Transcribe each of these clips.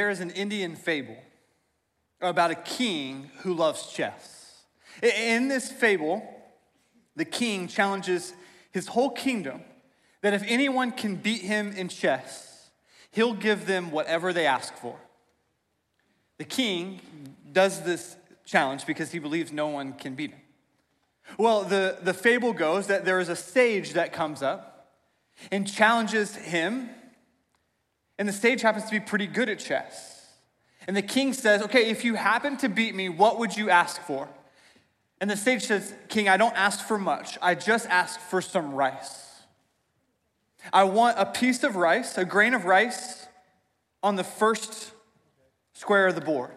there is an Indian fable about a king who loves chess. In this fable, the king challenges his whole kingdom that if anyone can beat him in chess, he'll give them whatever they ask for. The king does this challenge because he believes no one can beat him. Well, the, the fable goes that there is a sage that comes up and challenges him, and the sage happens to be pretty good at chess. And the king says, Okay, if you happen to beat me, what would you ask for? And the sage says, King, I don't ask for much. I just ask for some rice. I want a piece of rice, a grain of rice, on the first square of the board.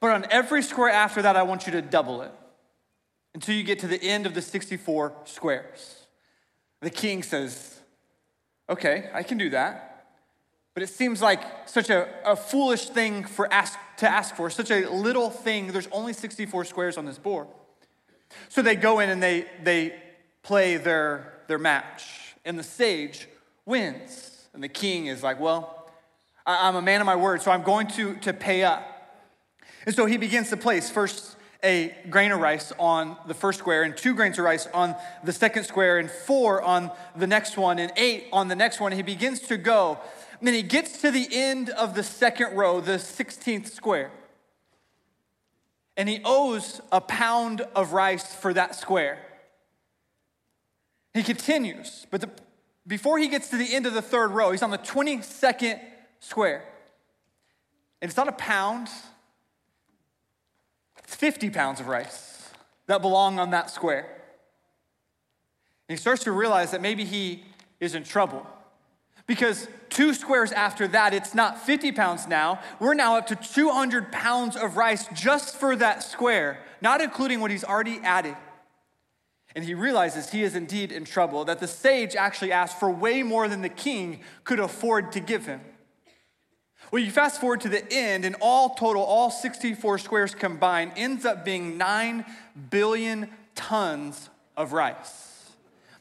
But on every square after that, I want you to double it until you get to the end of the 64 squares. The king says, Okay, I can do that. But it seems like such a, a foolish thing for ask, to ask for, such a little thing. There's only 64 squares on this board. So they go in and they, they play their, their match, and the sage wins. And the king is like, Well, I'm a man of my word, so I'm going to, to pay up. And so he begins to place first a grain of rice on the first square, and two grains of rice on the second square, and four on the next one, and eight on the next one. He begins to go and then he gets to the end of the second row, the 16th square. And he owes a pound of rice for that square. He continues, but the, before he gets to the end of the third row, he's on the 22nd square. And it's not a pound, it's 50 pounds of rice that belong on that square. And he starts to realize that maybe he is in trouble. Because two squares after that, it's not 50 pounds now. We're now up to 200 pounds of rice just for that square, not including what he's already added. And he realizes he is indeed in trouble, that the sage actually asked for way more than the king could afford to give him. Well, you fast forward to the end, and all total, all 64 squares combined, ends up being 9 billion tons of rice.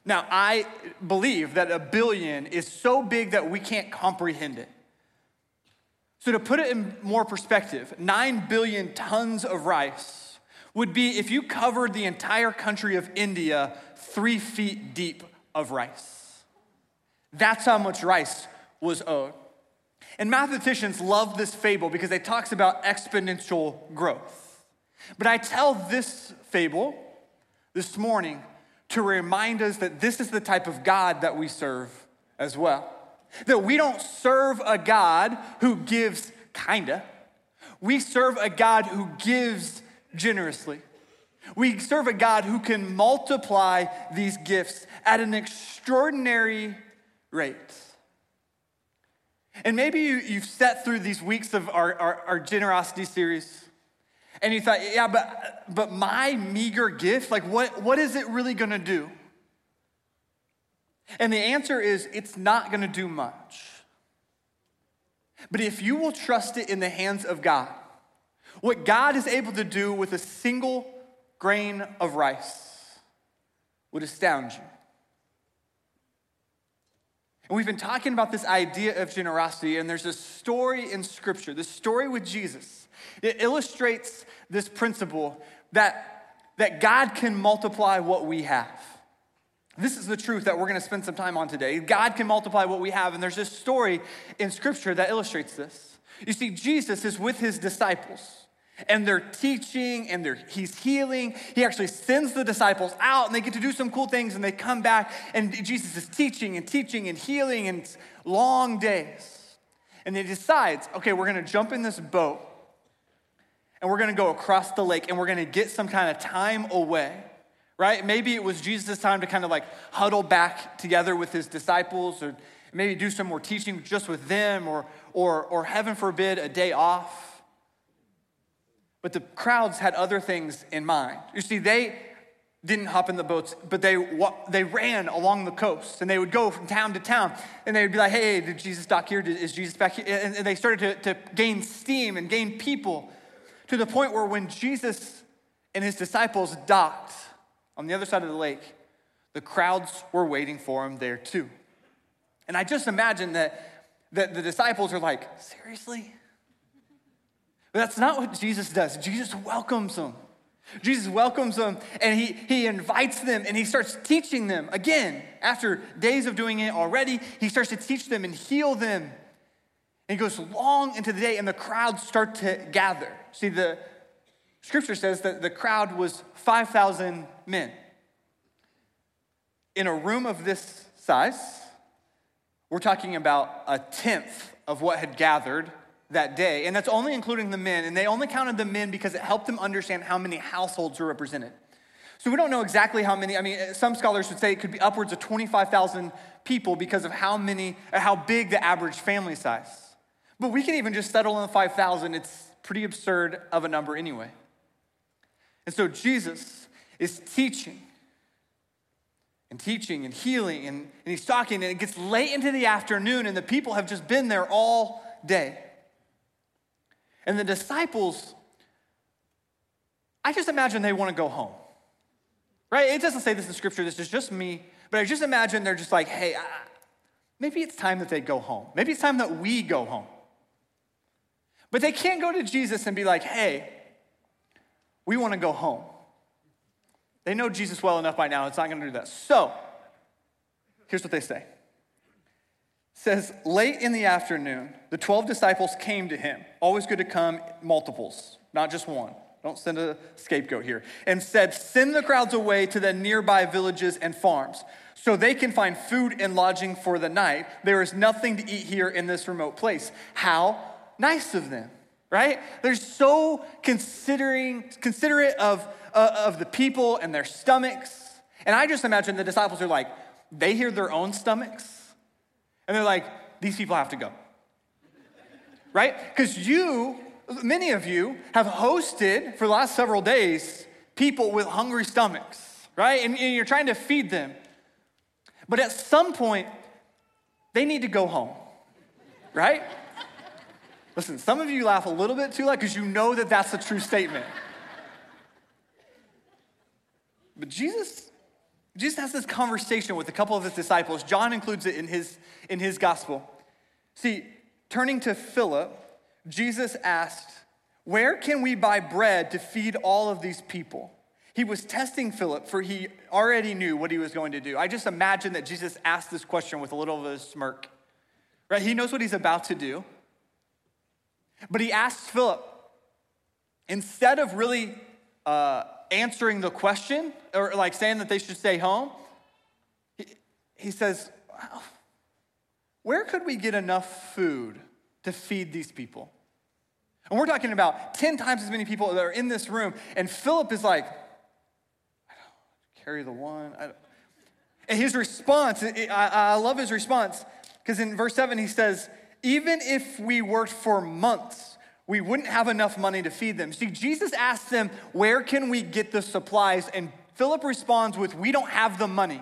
Now, I believe that a billion is so big that we can't comprehend it. So, to put it in more perspective, 9 billion tons of rice would be if you covered the entire country of India three feet deep of rice. That's how much rice was owed. And mathematicians love this fable because it talks about exponential growth. But I tell this fable this morning to remind us that this is the type of God that we serve as well. That we don't serve a God who gives kinda, we serve a God who gives generously. We serve a God who can multiply these gifts at an extraordinary rate. And maybe you, have sat through these weeks of our, our, our generosity series and you thought, yeah, but, but my meager gift, like what, what is it really gonna do? And the answer is it's not gonna do much. But if you will trust it in the hands of God, what God is able to do with a single grain of rice would astound you. And we've been talking about this idea of generosity, and there's a story in Scripture, this story with Jesus it illustrates this principle that, that God can multiply what we have. This is the truth that we're going to spend some time on today. God can multiply what we have, and there's this story in Scripture that illustrates this. You see, Jesus is with his disciples and they're teaching and they're, he's healing. He actually sends the disciples out and they get to do some cool things and they come back and Jesus is teaching and teaching and healing and long days. And he decides, okay, we're gonna jump in this boat and we're gonna go across the lake and we're gonna get some kind of time away, right? Maybe it was Jesus' time to kind of like huddle back together with his disciples or maybe do some more teaching just with them or, or, or heaven forbid, a day off. But the crowds had other things in mind. You see, they didn't hop in the boats, but they, they ran along the coast and they would go from town to town and they would be like, hey, did Jesus dock here? Is Jesus back here? And they started to, to gain steam and gain people to the point where when Jesus and his disciples docked on the other side of the lake, the crowds were waiting for him there too. And I just imagine that, that the disciples are like, seriously? But that's not what Jesus does. Jesus welcomes them. Jesus welcomes them and he, he invites them and he starts teaching them. Again, after days of doing it already, he starts to teach them and heal them. And he goes long into the day and the crowds start to gather. See, the scripture says that the crowd was 5,000 men. In a room of this size, we're talking about a tenth of what had gathered that day. And that's only including the men. And they only counted the men because it helped them understand how many households were represented. So we don't know exactly how many. I mean, some scholars would say it could be upwards of 25,000 people because of how many, uh, how big the average family size. But we can even just settle on 5,000. It's pretty absurd of a number anyway. And so Jesus is teaching and teaching and healing, and, and he's talking, and it gets late into the afternoon, and the people have just been there all day. And the disciples, I just imagine they want to go home. Right? It doesn't say this in scripture, this is just me, but I just imagine they're just like, hey, maybe it's time that they go home. Maybe it's time that we go home. But they can't go to Jesus and be like, hey, we want to go home. They know Jesus well enough by now, it's not going to do that. So, here's what they say says, late in the afternoon, the 12 disciples came to him. Always good to come, multiples, not just one. Don't send a scapegoat here. And said, Send the crowds away to the nearby villages and farms so they can find food and lodging for the night. There is nothing to eat here in this remote place. How nice of them, right? They're so considering, considerate of, uh, of the people and their stomachs. And I just imagine the disciples are like, they hear their own stomachs and they're like, these people have to go. right? Because you, many of you, have hosted for the last several days people with hungry stomachs, right? And, and you're trying to feed them. But at some point, they need to go home, right? Listen, some of you laugh a little bit too loud because you know that that's a true statement. But Jesus Jesus has this conversation with a couple of his disciples. John includes it in his, in his gospel. See, turning to Philip, Jesus asked, Where can we buy bread to feed all of these people? He was testing Philip, for he already knew what he was going to do. I just imagine that Jesus asked this question with a little of a smirk. Right? He knows what he's about to do. But he asks Philip, instead of really uh, answering the question or like saying that they should stay home, he, he says, Where could we get enough food to feed these people? And we're talking about 10 times as many people that are in this room. And Philip is like, I don't carry the one. And his response, I, I love his response, because in verse 7 he says, Even if we worked for months, we wouldn't have enough money to feed them. See, Jesus asks them, Where can we get the supplies? And Philip responds with, We don't have the money.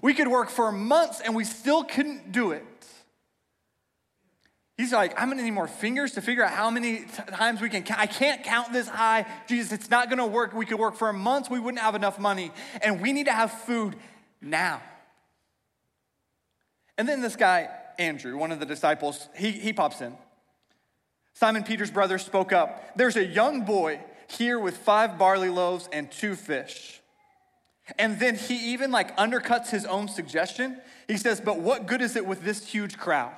We could work for months and we still couldn't do it. He's like, I'm gonna need more fingers to figure out how many t- times we can. I can't count this high. Jesus, it's not gonna work. We could work for months, we wouldn't have enough money. And we need to have food now. And then this guy, Andrew, one of the disciples, he, he pops in. Simon Peter's brother spoke up. There's a young boy here with five barley loaves and two fish. And then he even like undercuts his own suggestion. He says, But what good is it with this huge crowd?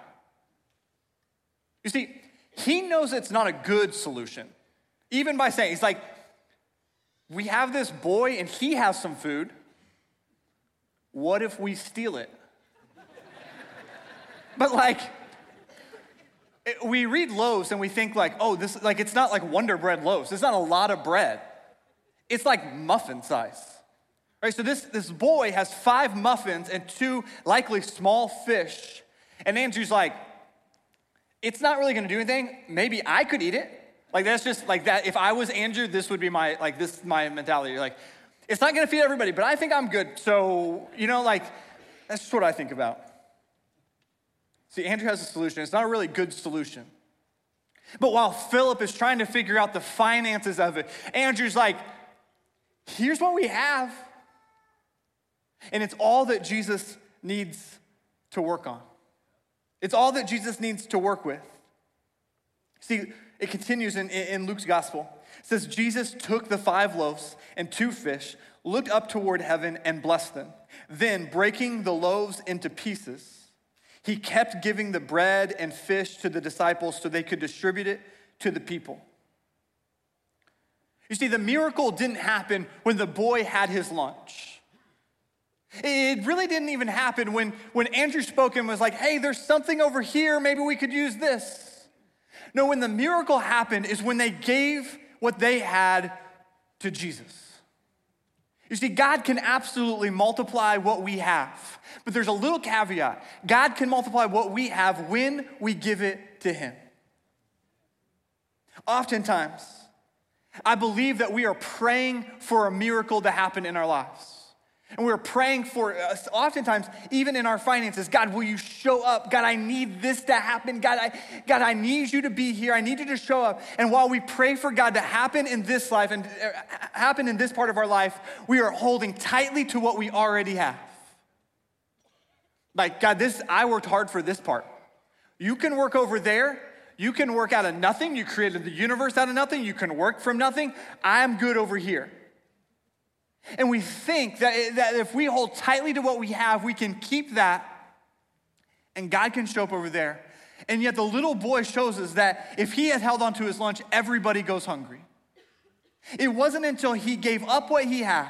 You see, he knows it's not a good solution. Even by saying, He's like, We have this boy and he has some food. What if we steal it? But like, eh, we read loaves and we think like, oh, this like it's not like Wonder Bread loaves. It's not a lot of bread. It's like muffin size. Right? So this, this boy has five muffins and two likely small fish. And Andrew's like, it's not really gonna do anything. Maybe I could eat it. Like that's just like that. If I was Andrew, this would be my like this my mentality. Like, it's not gonna feed everybody, but I think I'm good. So, you know, like that's just what I think about. See, Andrew has a solution. It's not a really good solution. But while Philip is trying to figure out the finances of it, Andrew's like, here's what we have. And it's all that Jesus needs to work on. It's all that Jesus needs to work with. See, it continues in, in Luke's gospel. It says, Jesus took the five loaves and two fish, looked up toward heaven, and blessed them. Then, breaking the loaves into pieces, he kept giving the bread and fish to the disciples so they could distribute it to the people. You see, the miracle didn't happen when the boy had his lunch. It really didn't even happen when, when Andrew spoke and was like, hey, there's something over here, maybe we could use this. No, when the miracle happened is when they gave what they had to Jesus. You see, God can absolutely multiply what we have, but there's a little caveat God can multiply what we have when we give it to Him. Oftentimes, I believe that we are praying for a miracle to happen in our lives. And we're praying for, uh, oftentimes, even in our finances, God, will you show up? God, I need this to happen. God I, God, I need you to be here. I need you to show up. And while we pray for God to happen in this life and uh, happen in this part of our life, we are holding tightly to what we already have. Like, God, this, I worked hard for this part. You can work over there. You can work out of nothing. You created the universe out of nothing. You can work from nothing. I'm good over here. And we think that, that if we hold tightly to what we have, we can keep that and God can show up over there. And yet the little boy shows us that if he had held on to his lunch, everybody goes hungry. It wasn't until he gave up what he had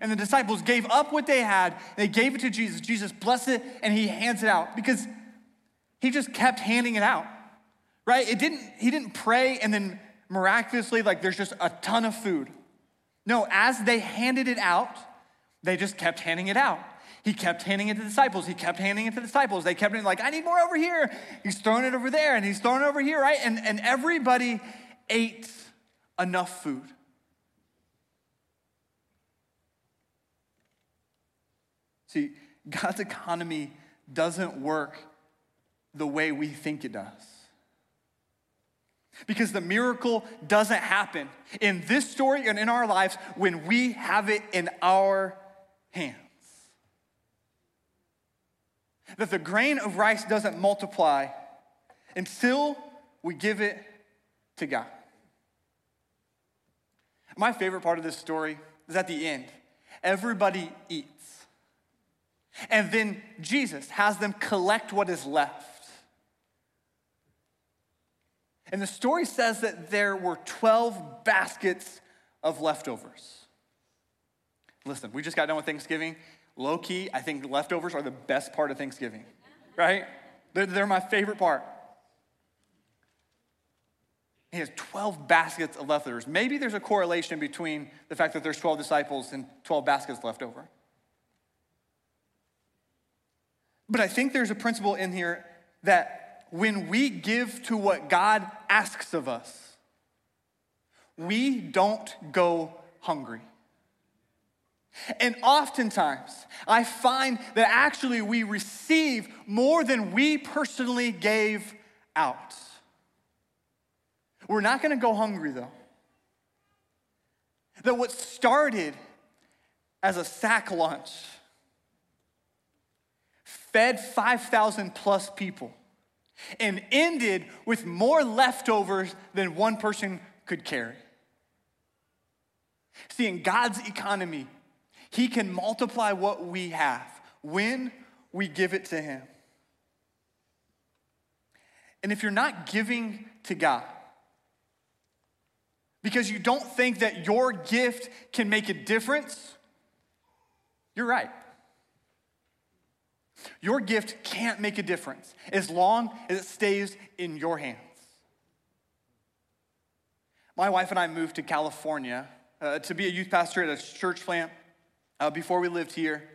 and the disciples gave up what they had, they gave it to Jesus. Jesus blessed it and he hands it out because he just kept handing it out. Right? It didn't he didn't pray and then miraculously like there's just a ton of food. No, as they handed it out, they just kept handing it out. He kept handing it to the disciples. He kept handing it to the disciples. They kept being like, I need more over here. He's throwing it over there and he's throwing it over here, right? And, and everybody ate enough food. See, God's economy doesn't work the way we think it does. Because the miracle doesn't happen in this story and in our lives when we have it in our hands. That the grain of rice doesn't multiply until we give it to God. My favorite part of this story is at the end. Everybody eats. And then Jesus has them collect what is left. And the story says that there were 12 baskets of leftovers. Listen, we just got done with Thanksgiving. Low key, I think leftovers are the best part of Thanksgiving, right? They're, they're my favorite part. He has 12 baskets of leftovers. Maybe there's a correlation between the fact that there's 12 disciples and 12 baskets left over. But I think there's a principle in here that when we give to what God asks of us, we don't go hungry. And oftentimes, I find that actually we receive more than we personally gave out. We're not gonna go hungry though. That what started as a sack lunch fed 5,000 plus people and ended with more leftovers than one person could carry. See, in God's economy, He can multiply what we have when we give it to Him. And if you're not giving to God, because you don't think that your gift can make a difference, you're right. Your gift can't make a difference as long as it stays in your hands. My wife and I moved to California uh, to be a youth pastor at a church plant uh, before we lived here.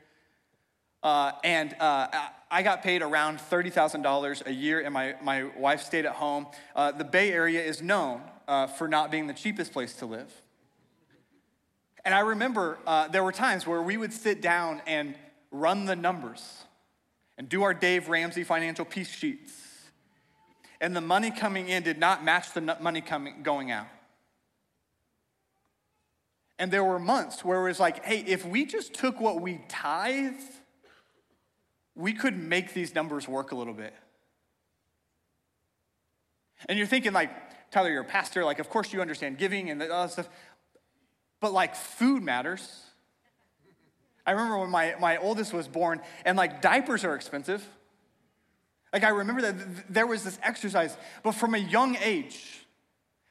Uh, and uh, I got paid around $30,000 a year, and my, my wife stayed at home. Uh, the Bay Area is known uh, for not being the cheapest place to live. And I remember there were times where we would sit down and run the numbers and do our Dave Ramsey financial peace sheets. And the money coming in did not match the money coming, going out. And there were months where it was like, hey, if we just took what we tithe, we could make these numbers work a little bit. And you're thinking, like, Tyler, you're a pastor, like, of course you understand giving and all that stuff. But like, food matters. I remember when my, my oldest was born, and like, diapers are expensive. Like, I remember that there was this exercise, but from a young age,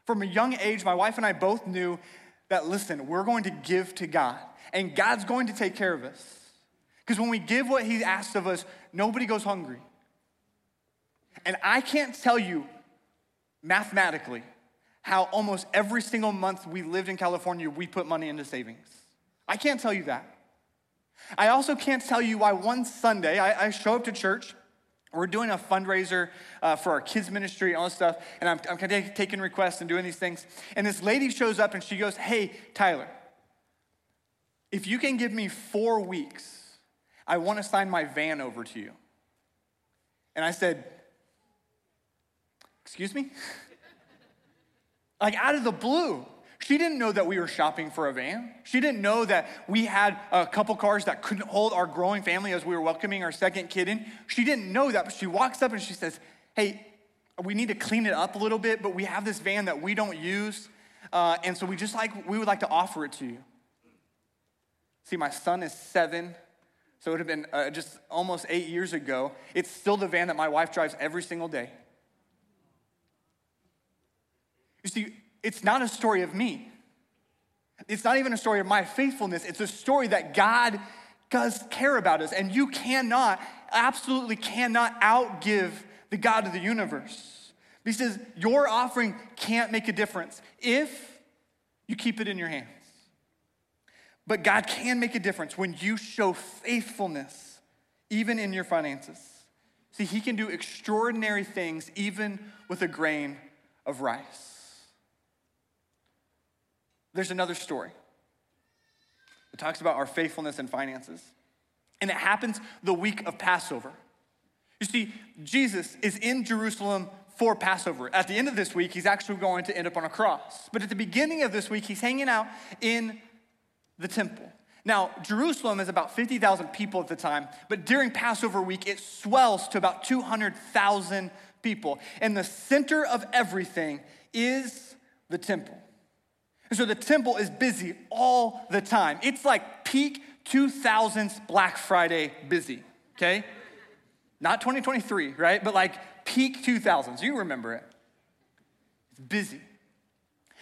from a young age, my wife and I both knew that, listen, we're going to give to God, and God's going to take care of us. Because when we give what He asks of us, nobody goes hungry. And I can't tell you mathematically how almost every single month we lived in California, we put money into savings. I can't tell you that. I also can't tell you why one Sunday I, I show up to church. We're doing a fundraiser uh, for our kids' ministry and all this stuff, and I'm, I'm of taking requests and doing these things. And this lady shows up and she goes, Hey, Tyler, if you can give me four weeks, I want to sign my van over to you. And I said, Excuse me? like out of the blue. She didn't know that we were shopping for a van. She didn't know that we had a couple cars that couldn't hold our growing family as we were welcoming our second kid in. She didn't know that, but she walks up and she says, Hey, we need to clean it up a little bit, but we have this van that we don't use. Uh, and so we just like, we would like to offer it to you. See, my son is seven, so it would have been uh, just almost eight years ago. It's still the van that my wife drives every single day. You see, it's not a story of me. It's not even a story of my faithfulness. It's a story that God does care about us. And you cannot, absolutely cannot outgive the God of the universe. He says, Your offering can't make a difference if you keep it in your hands. But God can make a difference when you show faithfulness, even in your finances. See, He can do extraordinary things even with a grain of rice. There's another story. It talks about our faithfulness and finances. And it happens the week of Passover. You see, Jesus is in Jerusalem for Passover. At the end of this week, he's actually going to end up on a cross. But at the beginning of this week, he's hanging out in the temple. Now, Jerusalem is about 50,000 people at the time, but during Passover week, it swells to about 200,000 people. And the center of everything is the temple. And so the temple is busy all the time. It's like peak 2000s Black Friday busy, okay? Not 2023, right? But like peak 2000s. You remember it. It's busy.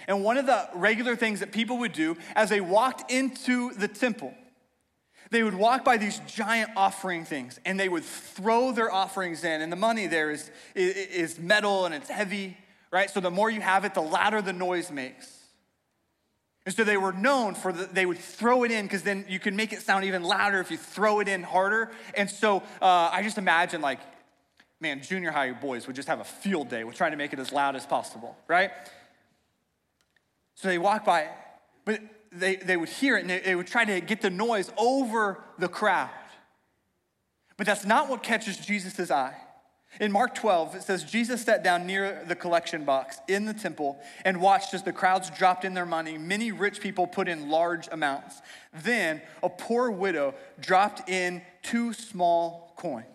And one of the regular things that people would do as they walked into the temple, they would walk by these giant offering things and they would throw their offerings in. And the money there is, is metal and it's heavy, right? So the more you have it, the louder the noise makes. And so they were known for the, they would throw it in because then you can make it sound even louder if you throw it in harder. And so uh, I just imagine like, man, junior high boys would just have a field day with trying to make it as loud as possible, right? So they walk by, but they, they would hear it and they, they would try to get the noise over the crowd. But that's not what catches Jesus' eye. In Mark 12, it says, Jesus sat down near the collection box in the temple and watched as the crowds dropped in their money. Many rich people put in large amounts. Then a poor widow dropped in two small coins.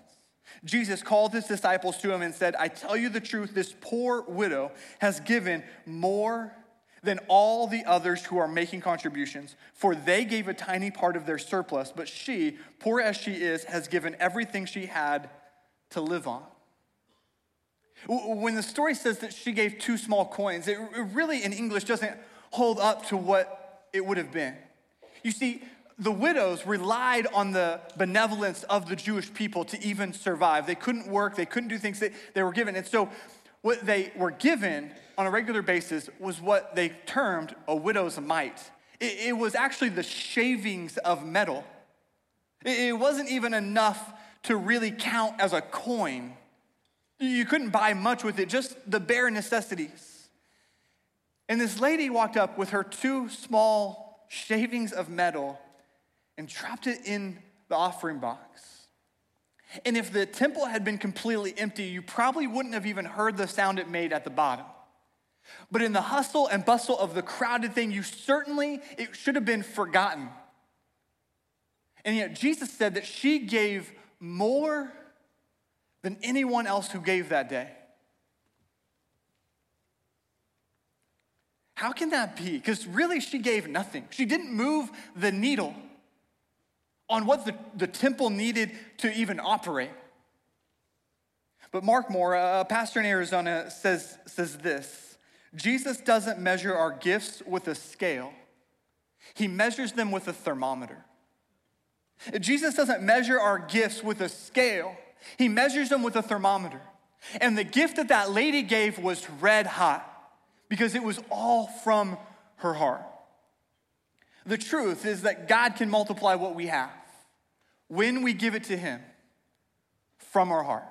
Jesus called his disciples to him and said, I tell you the truth, this poor widow has given more than all the others who are making contributions, for they gave a tiny part of their surplus, but she, poor as she is, has given everything she had to live on. When the story says that she gave two small coins, it really in English doesn't hold up to what it would have been. You see, the widows relied on the benevolence of the Jewish people to even survive. They couldn't work, they couldn't do things that they were given. And so, what they were given on a regular basis was what they termed a widow's mite. It, was actually the shavings of metal. It wasn't even enough to really count as a coin. You couldn't buy much with it, just the bare necessities. And this lady walked up with her two small shavings of metal and dropped it in the offering box. And if the temple had been completely empty, you probably wouldn't have even heard the sound it made at the bottom. But in the hustle and bustle of the crowded thing, you certainly, it should have been forgotten. And yet Jesus said that she gave more than anyone else who gave that day. How can that be? Because really, she gave nothing. She didn't move the needle on what the, the temple needed to even operate. But Mark Moore, a pastor in Arizona, says, says this Jesus doesn't measure our gifts with a scale, he measures them with a thermometer. Jesus doesn't measure our gifts with a scale, he measures them with a thermometer. And the gift that that lady gave was red hot because it was all from her heart. The truth is that God can multiply what we have when we give it to Him from our heart.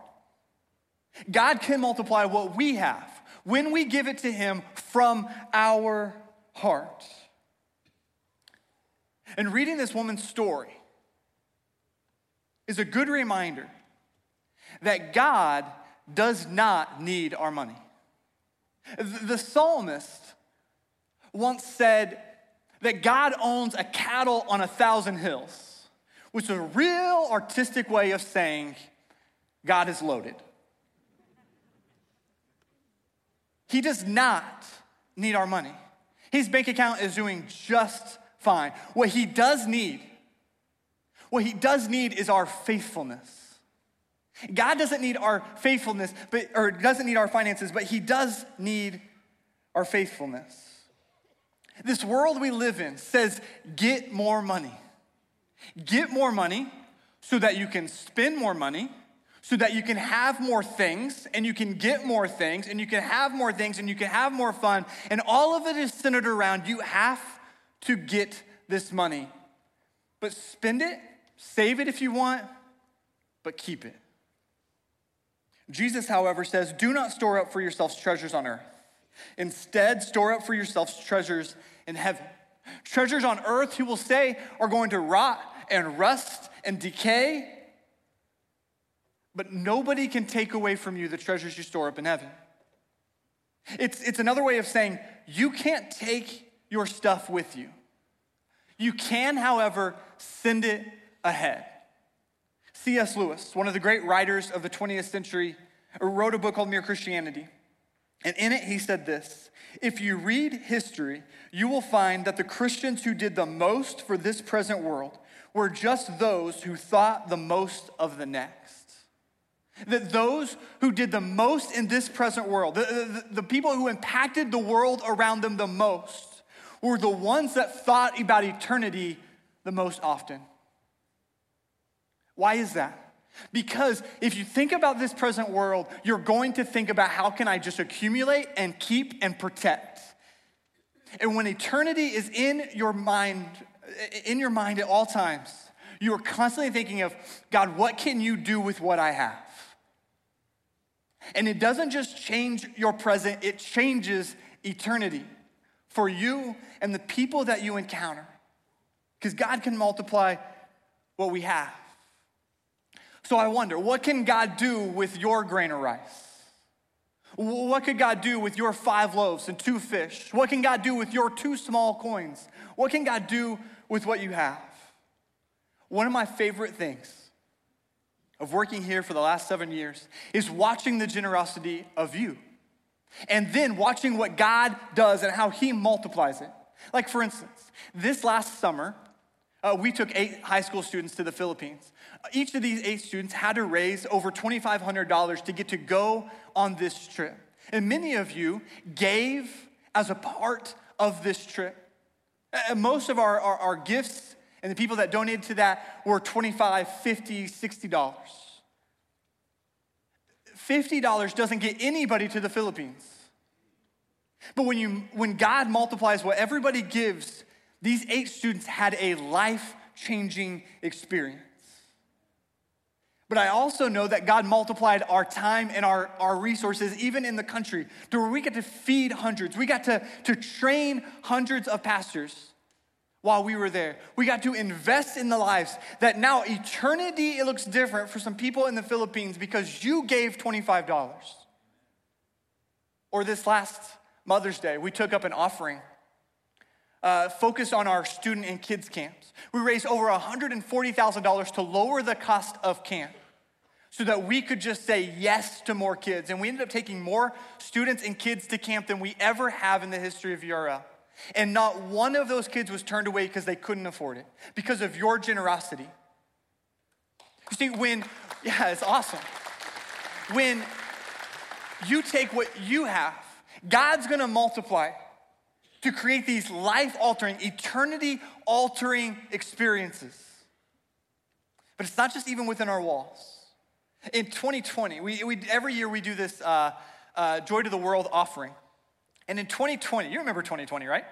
God can multiply what we have when we give it to Him from our heart. And reading this woman's story is a good reminder that God does not need our money. The psalmist once said that God owns a cattle on a thousand hills, which is a real artistic way of saying God is loaded. He does not need our money. His bank account is doing just fine. What he does need, what he does need is our faithfulness. God doesn't need our faithfulness, but, or doesn't need our finances, but He does need our faithfulness. This world we live in says, get more money. Get more money so that you can spend more money, so that you can have more things, and you can get more things, and you can have more things, and you can have more fun. And all of it is centered around you have to get this money. But spend it, save it if you want, but keep it. Jesus, however, says, Do not store up for yourselves treasures on earth. Instead, store up for yourselves treasures in heaven. Treasures on earth, he will say, are going to rot and rust and decay, but nobody can take away from you the treasures you store up in heaven. It's, it's another way of saying you can't take your stuff with you. You can, however, send it ahead. C.S. Lewis, one of the great writers of the 20th century, wrote a book called Mere Christianity. And in it, he said this If you read history, you will find that the Christians who did the most for this present world were just those who thought the most of the next. That those who did the most in this present world, the, the, the, people who impacted the world around them the most, were the ones that thought about eternity the most often. Why is that? Because if you think about this present world, you're going to think about how can I just accumulate and keep and protect. And when eternity is in your mind, in your mind at all times, you are constantly thinking of, God, what can you do with what I have? And it doesn't just change your present, it changes eternity for you and the people that you encounter. Because God can multiply what we have. So I wonder, what can God do with your grain of rice? What could God do with your five loaves and two fish? What can God do with your two small coins? What can God do with what you have? One of my favorite things of working here for the last seven years is watching the generosity of you and then watching what God does and how He multiplies it. Like, for instance, this last summer, uh, we took eight high school students to the Philippines. Each of these eight students had to raise over $2,500 to get to go on this trip. And many of you gave as a part of this trip. And most of our, our, our gifts and the people that donated to that were $25, $50, $60. $50 doesn't get anybody to the Philippines. But when, you, when God multiplies what everybody gives, these eight students had a life changing experience. But I also know that God multiplied our time and our, our resources, even in the country, to where we got to feed hundreds. We got to, to train hundreds of pastors while we were there. We got to invest in the lives that now eternity, it looks different for some people in the Philippines because you gave $25. Or this last Mother's Day, we took up an offering uh, focused on our student and kids camps. We raised over $140,000 to lower the cost of camp. so that we could just say yes to more kids. And we ended up taking more students and kids to camp than we ever have in the history of VRL. And not one of those kids was turned away because they couldn't afford it, because of your generosity. You see, when, yeah, it's awesome. When you take what you have, God's gonna multiply to create these life altering, eternity altering experiences. But it's not just even within our walls. In 2020, we, we every year we do this uh, uh, Joy to the World offering. And in 2020, you remember 2020, right?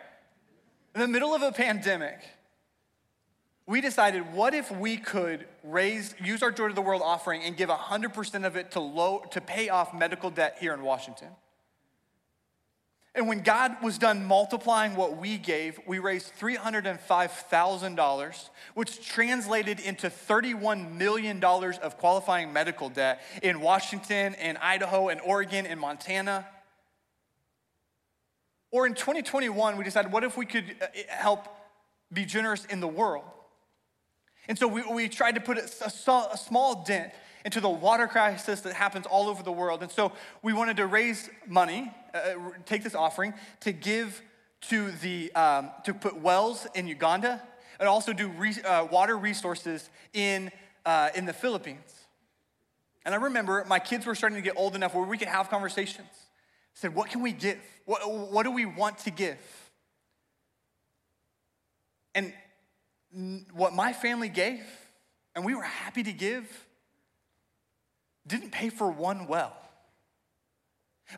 In the middle of a pandemic, we decided what if we could raise, use our Joy to the World offering and give 100% of it to, low, to pay off medical debt here in Washington. And when God was done multiplying what we gave, we raised $305,000, which translated into $31 million of qualifying medical debt in Washington and Idaho and Oregon and Montana. Or in 2021, we decided, what if we could uh, help be generous in the world? And so we, we tried to put a, a, a small dent into the water crisis that happens all over the world. And so we wanted to raise money, uh, take this offering, to give to the, um, to put wells in Uganda and also do re, uh, water resources in, uh, in the Philippines. And I remember my kids were starting to get old enough where we could have conversations. I said, what can we give? What, what do we want to give? And what my family gave, and we were happy to give, didn't pay for one well.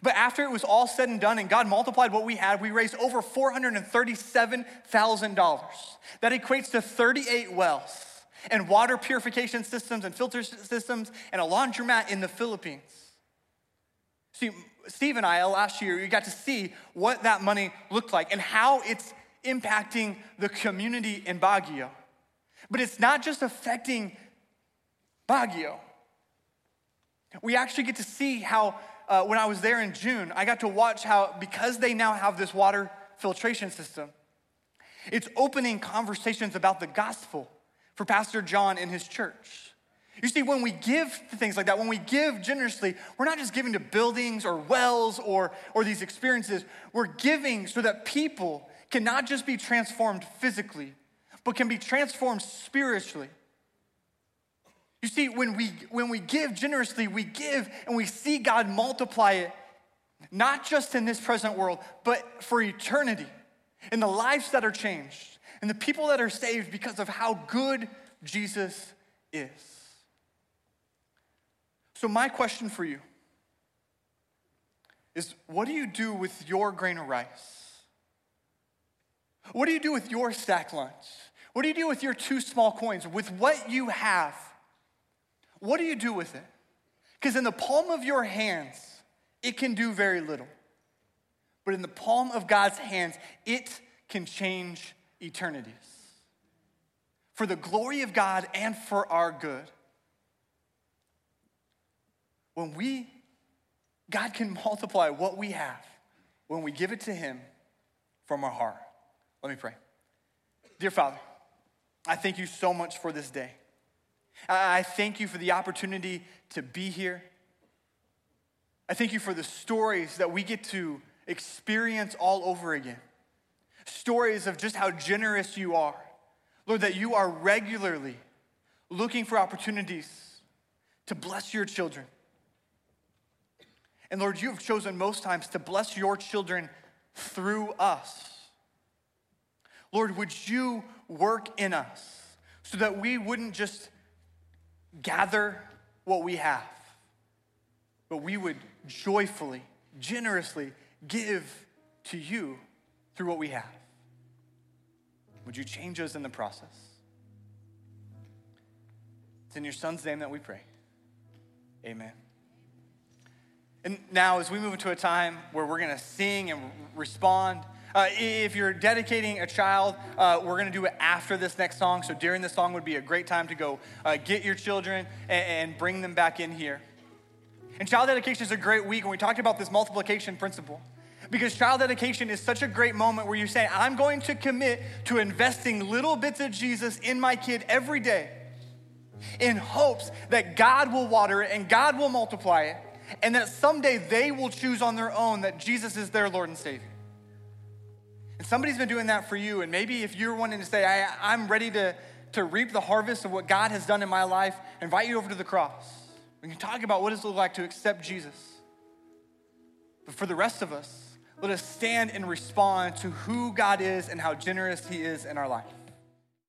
But after it was all said and done and God multiplied what we had, we raised over $437,000. That equates to 38 wells and water purification systems and filter systems and a laundromat in the Philippines. See, Steve and I last year, we got to see what that money looked like and how it's impacting the community in Baguio. But it's not just affecting Baguio. We actually get to see how, uh, when I was there in June, I got to watch how, because they now have this water filtration system, it's opening conversations about the gospel for Pastor John and his church. You see, when we give things like that, when we give generously, we're not just giving to buildings or wells or, or these experiences. We're giving so that people can not just be transformed physically, but can be transformed spiritually. You see, when we, when we give generously, we give and we see God multiply it, not just in this present world, but for eternity, in the lives that are changed, and the people that are saved because of how good Jesus is. So, my question for you is what do you do with your grain of rice? What do you do with your stack lunch? What do you do with your two small coins? With what you have, what do you do with it? Because in the palm of your hands, it can do very little. But in the palm of God's hands, it can change eternities. For the glory of God and for our good. When we, God can multiply what we have when we give it to Him from our heart. Let me pray. Dear Father, I thank you so much for this day. I thank you for the opportunity to be here. I thank you for the stories that we get to experience all over again. Stories of just how generous you are. Lord, that you are regularly looking for opportunities to bless your children. And Lord, you have chosen most times to bless your children through us. Lord, would you work in us so that we wouldn't just gather what we have, but we would joyfully, generously give to you through what we have. Would you change us in the process? It's in your son's name that we pray. Amen. And now, as we move into a time where we're going to sing and respond, uh, if you're dedicating a child, uh, we're going to do it after this next song. So during the song would be a great time to go uh, get your children and, and bring them back in here. And child dedication is a great week, and we talked about this multiplication principle. Because child dedication is such a great moment where you say, I'm going to commit to investing little bits of Jesus in my kid every day. in hopes that God will water it and God will multiply it, and that someday they will choose on their own that Jesus is their Lord and Savior. Somebody's been doing that for you, and maybe if you're wanting to say, I, am ready to, to reap the harvest of what God has done in my life, I invite you over to the cross. We can talk about what does it look like to accept Jesus. But for the rest of us, let us stand and respond to who God is and how generous He is in our life.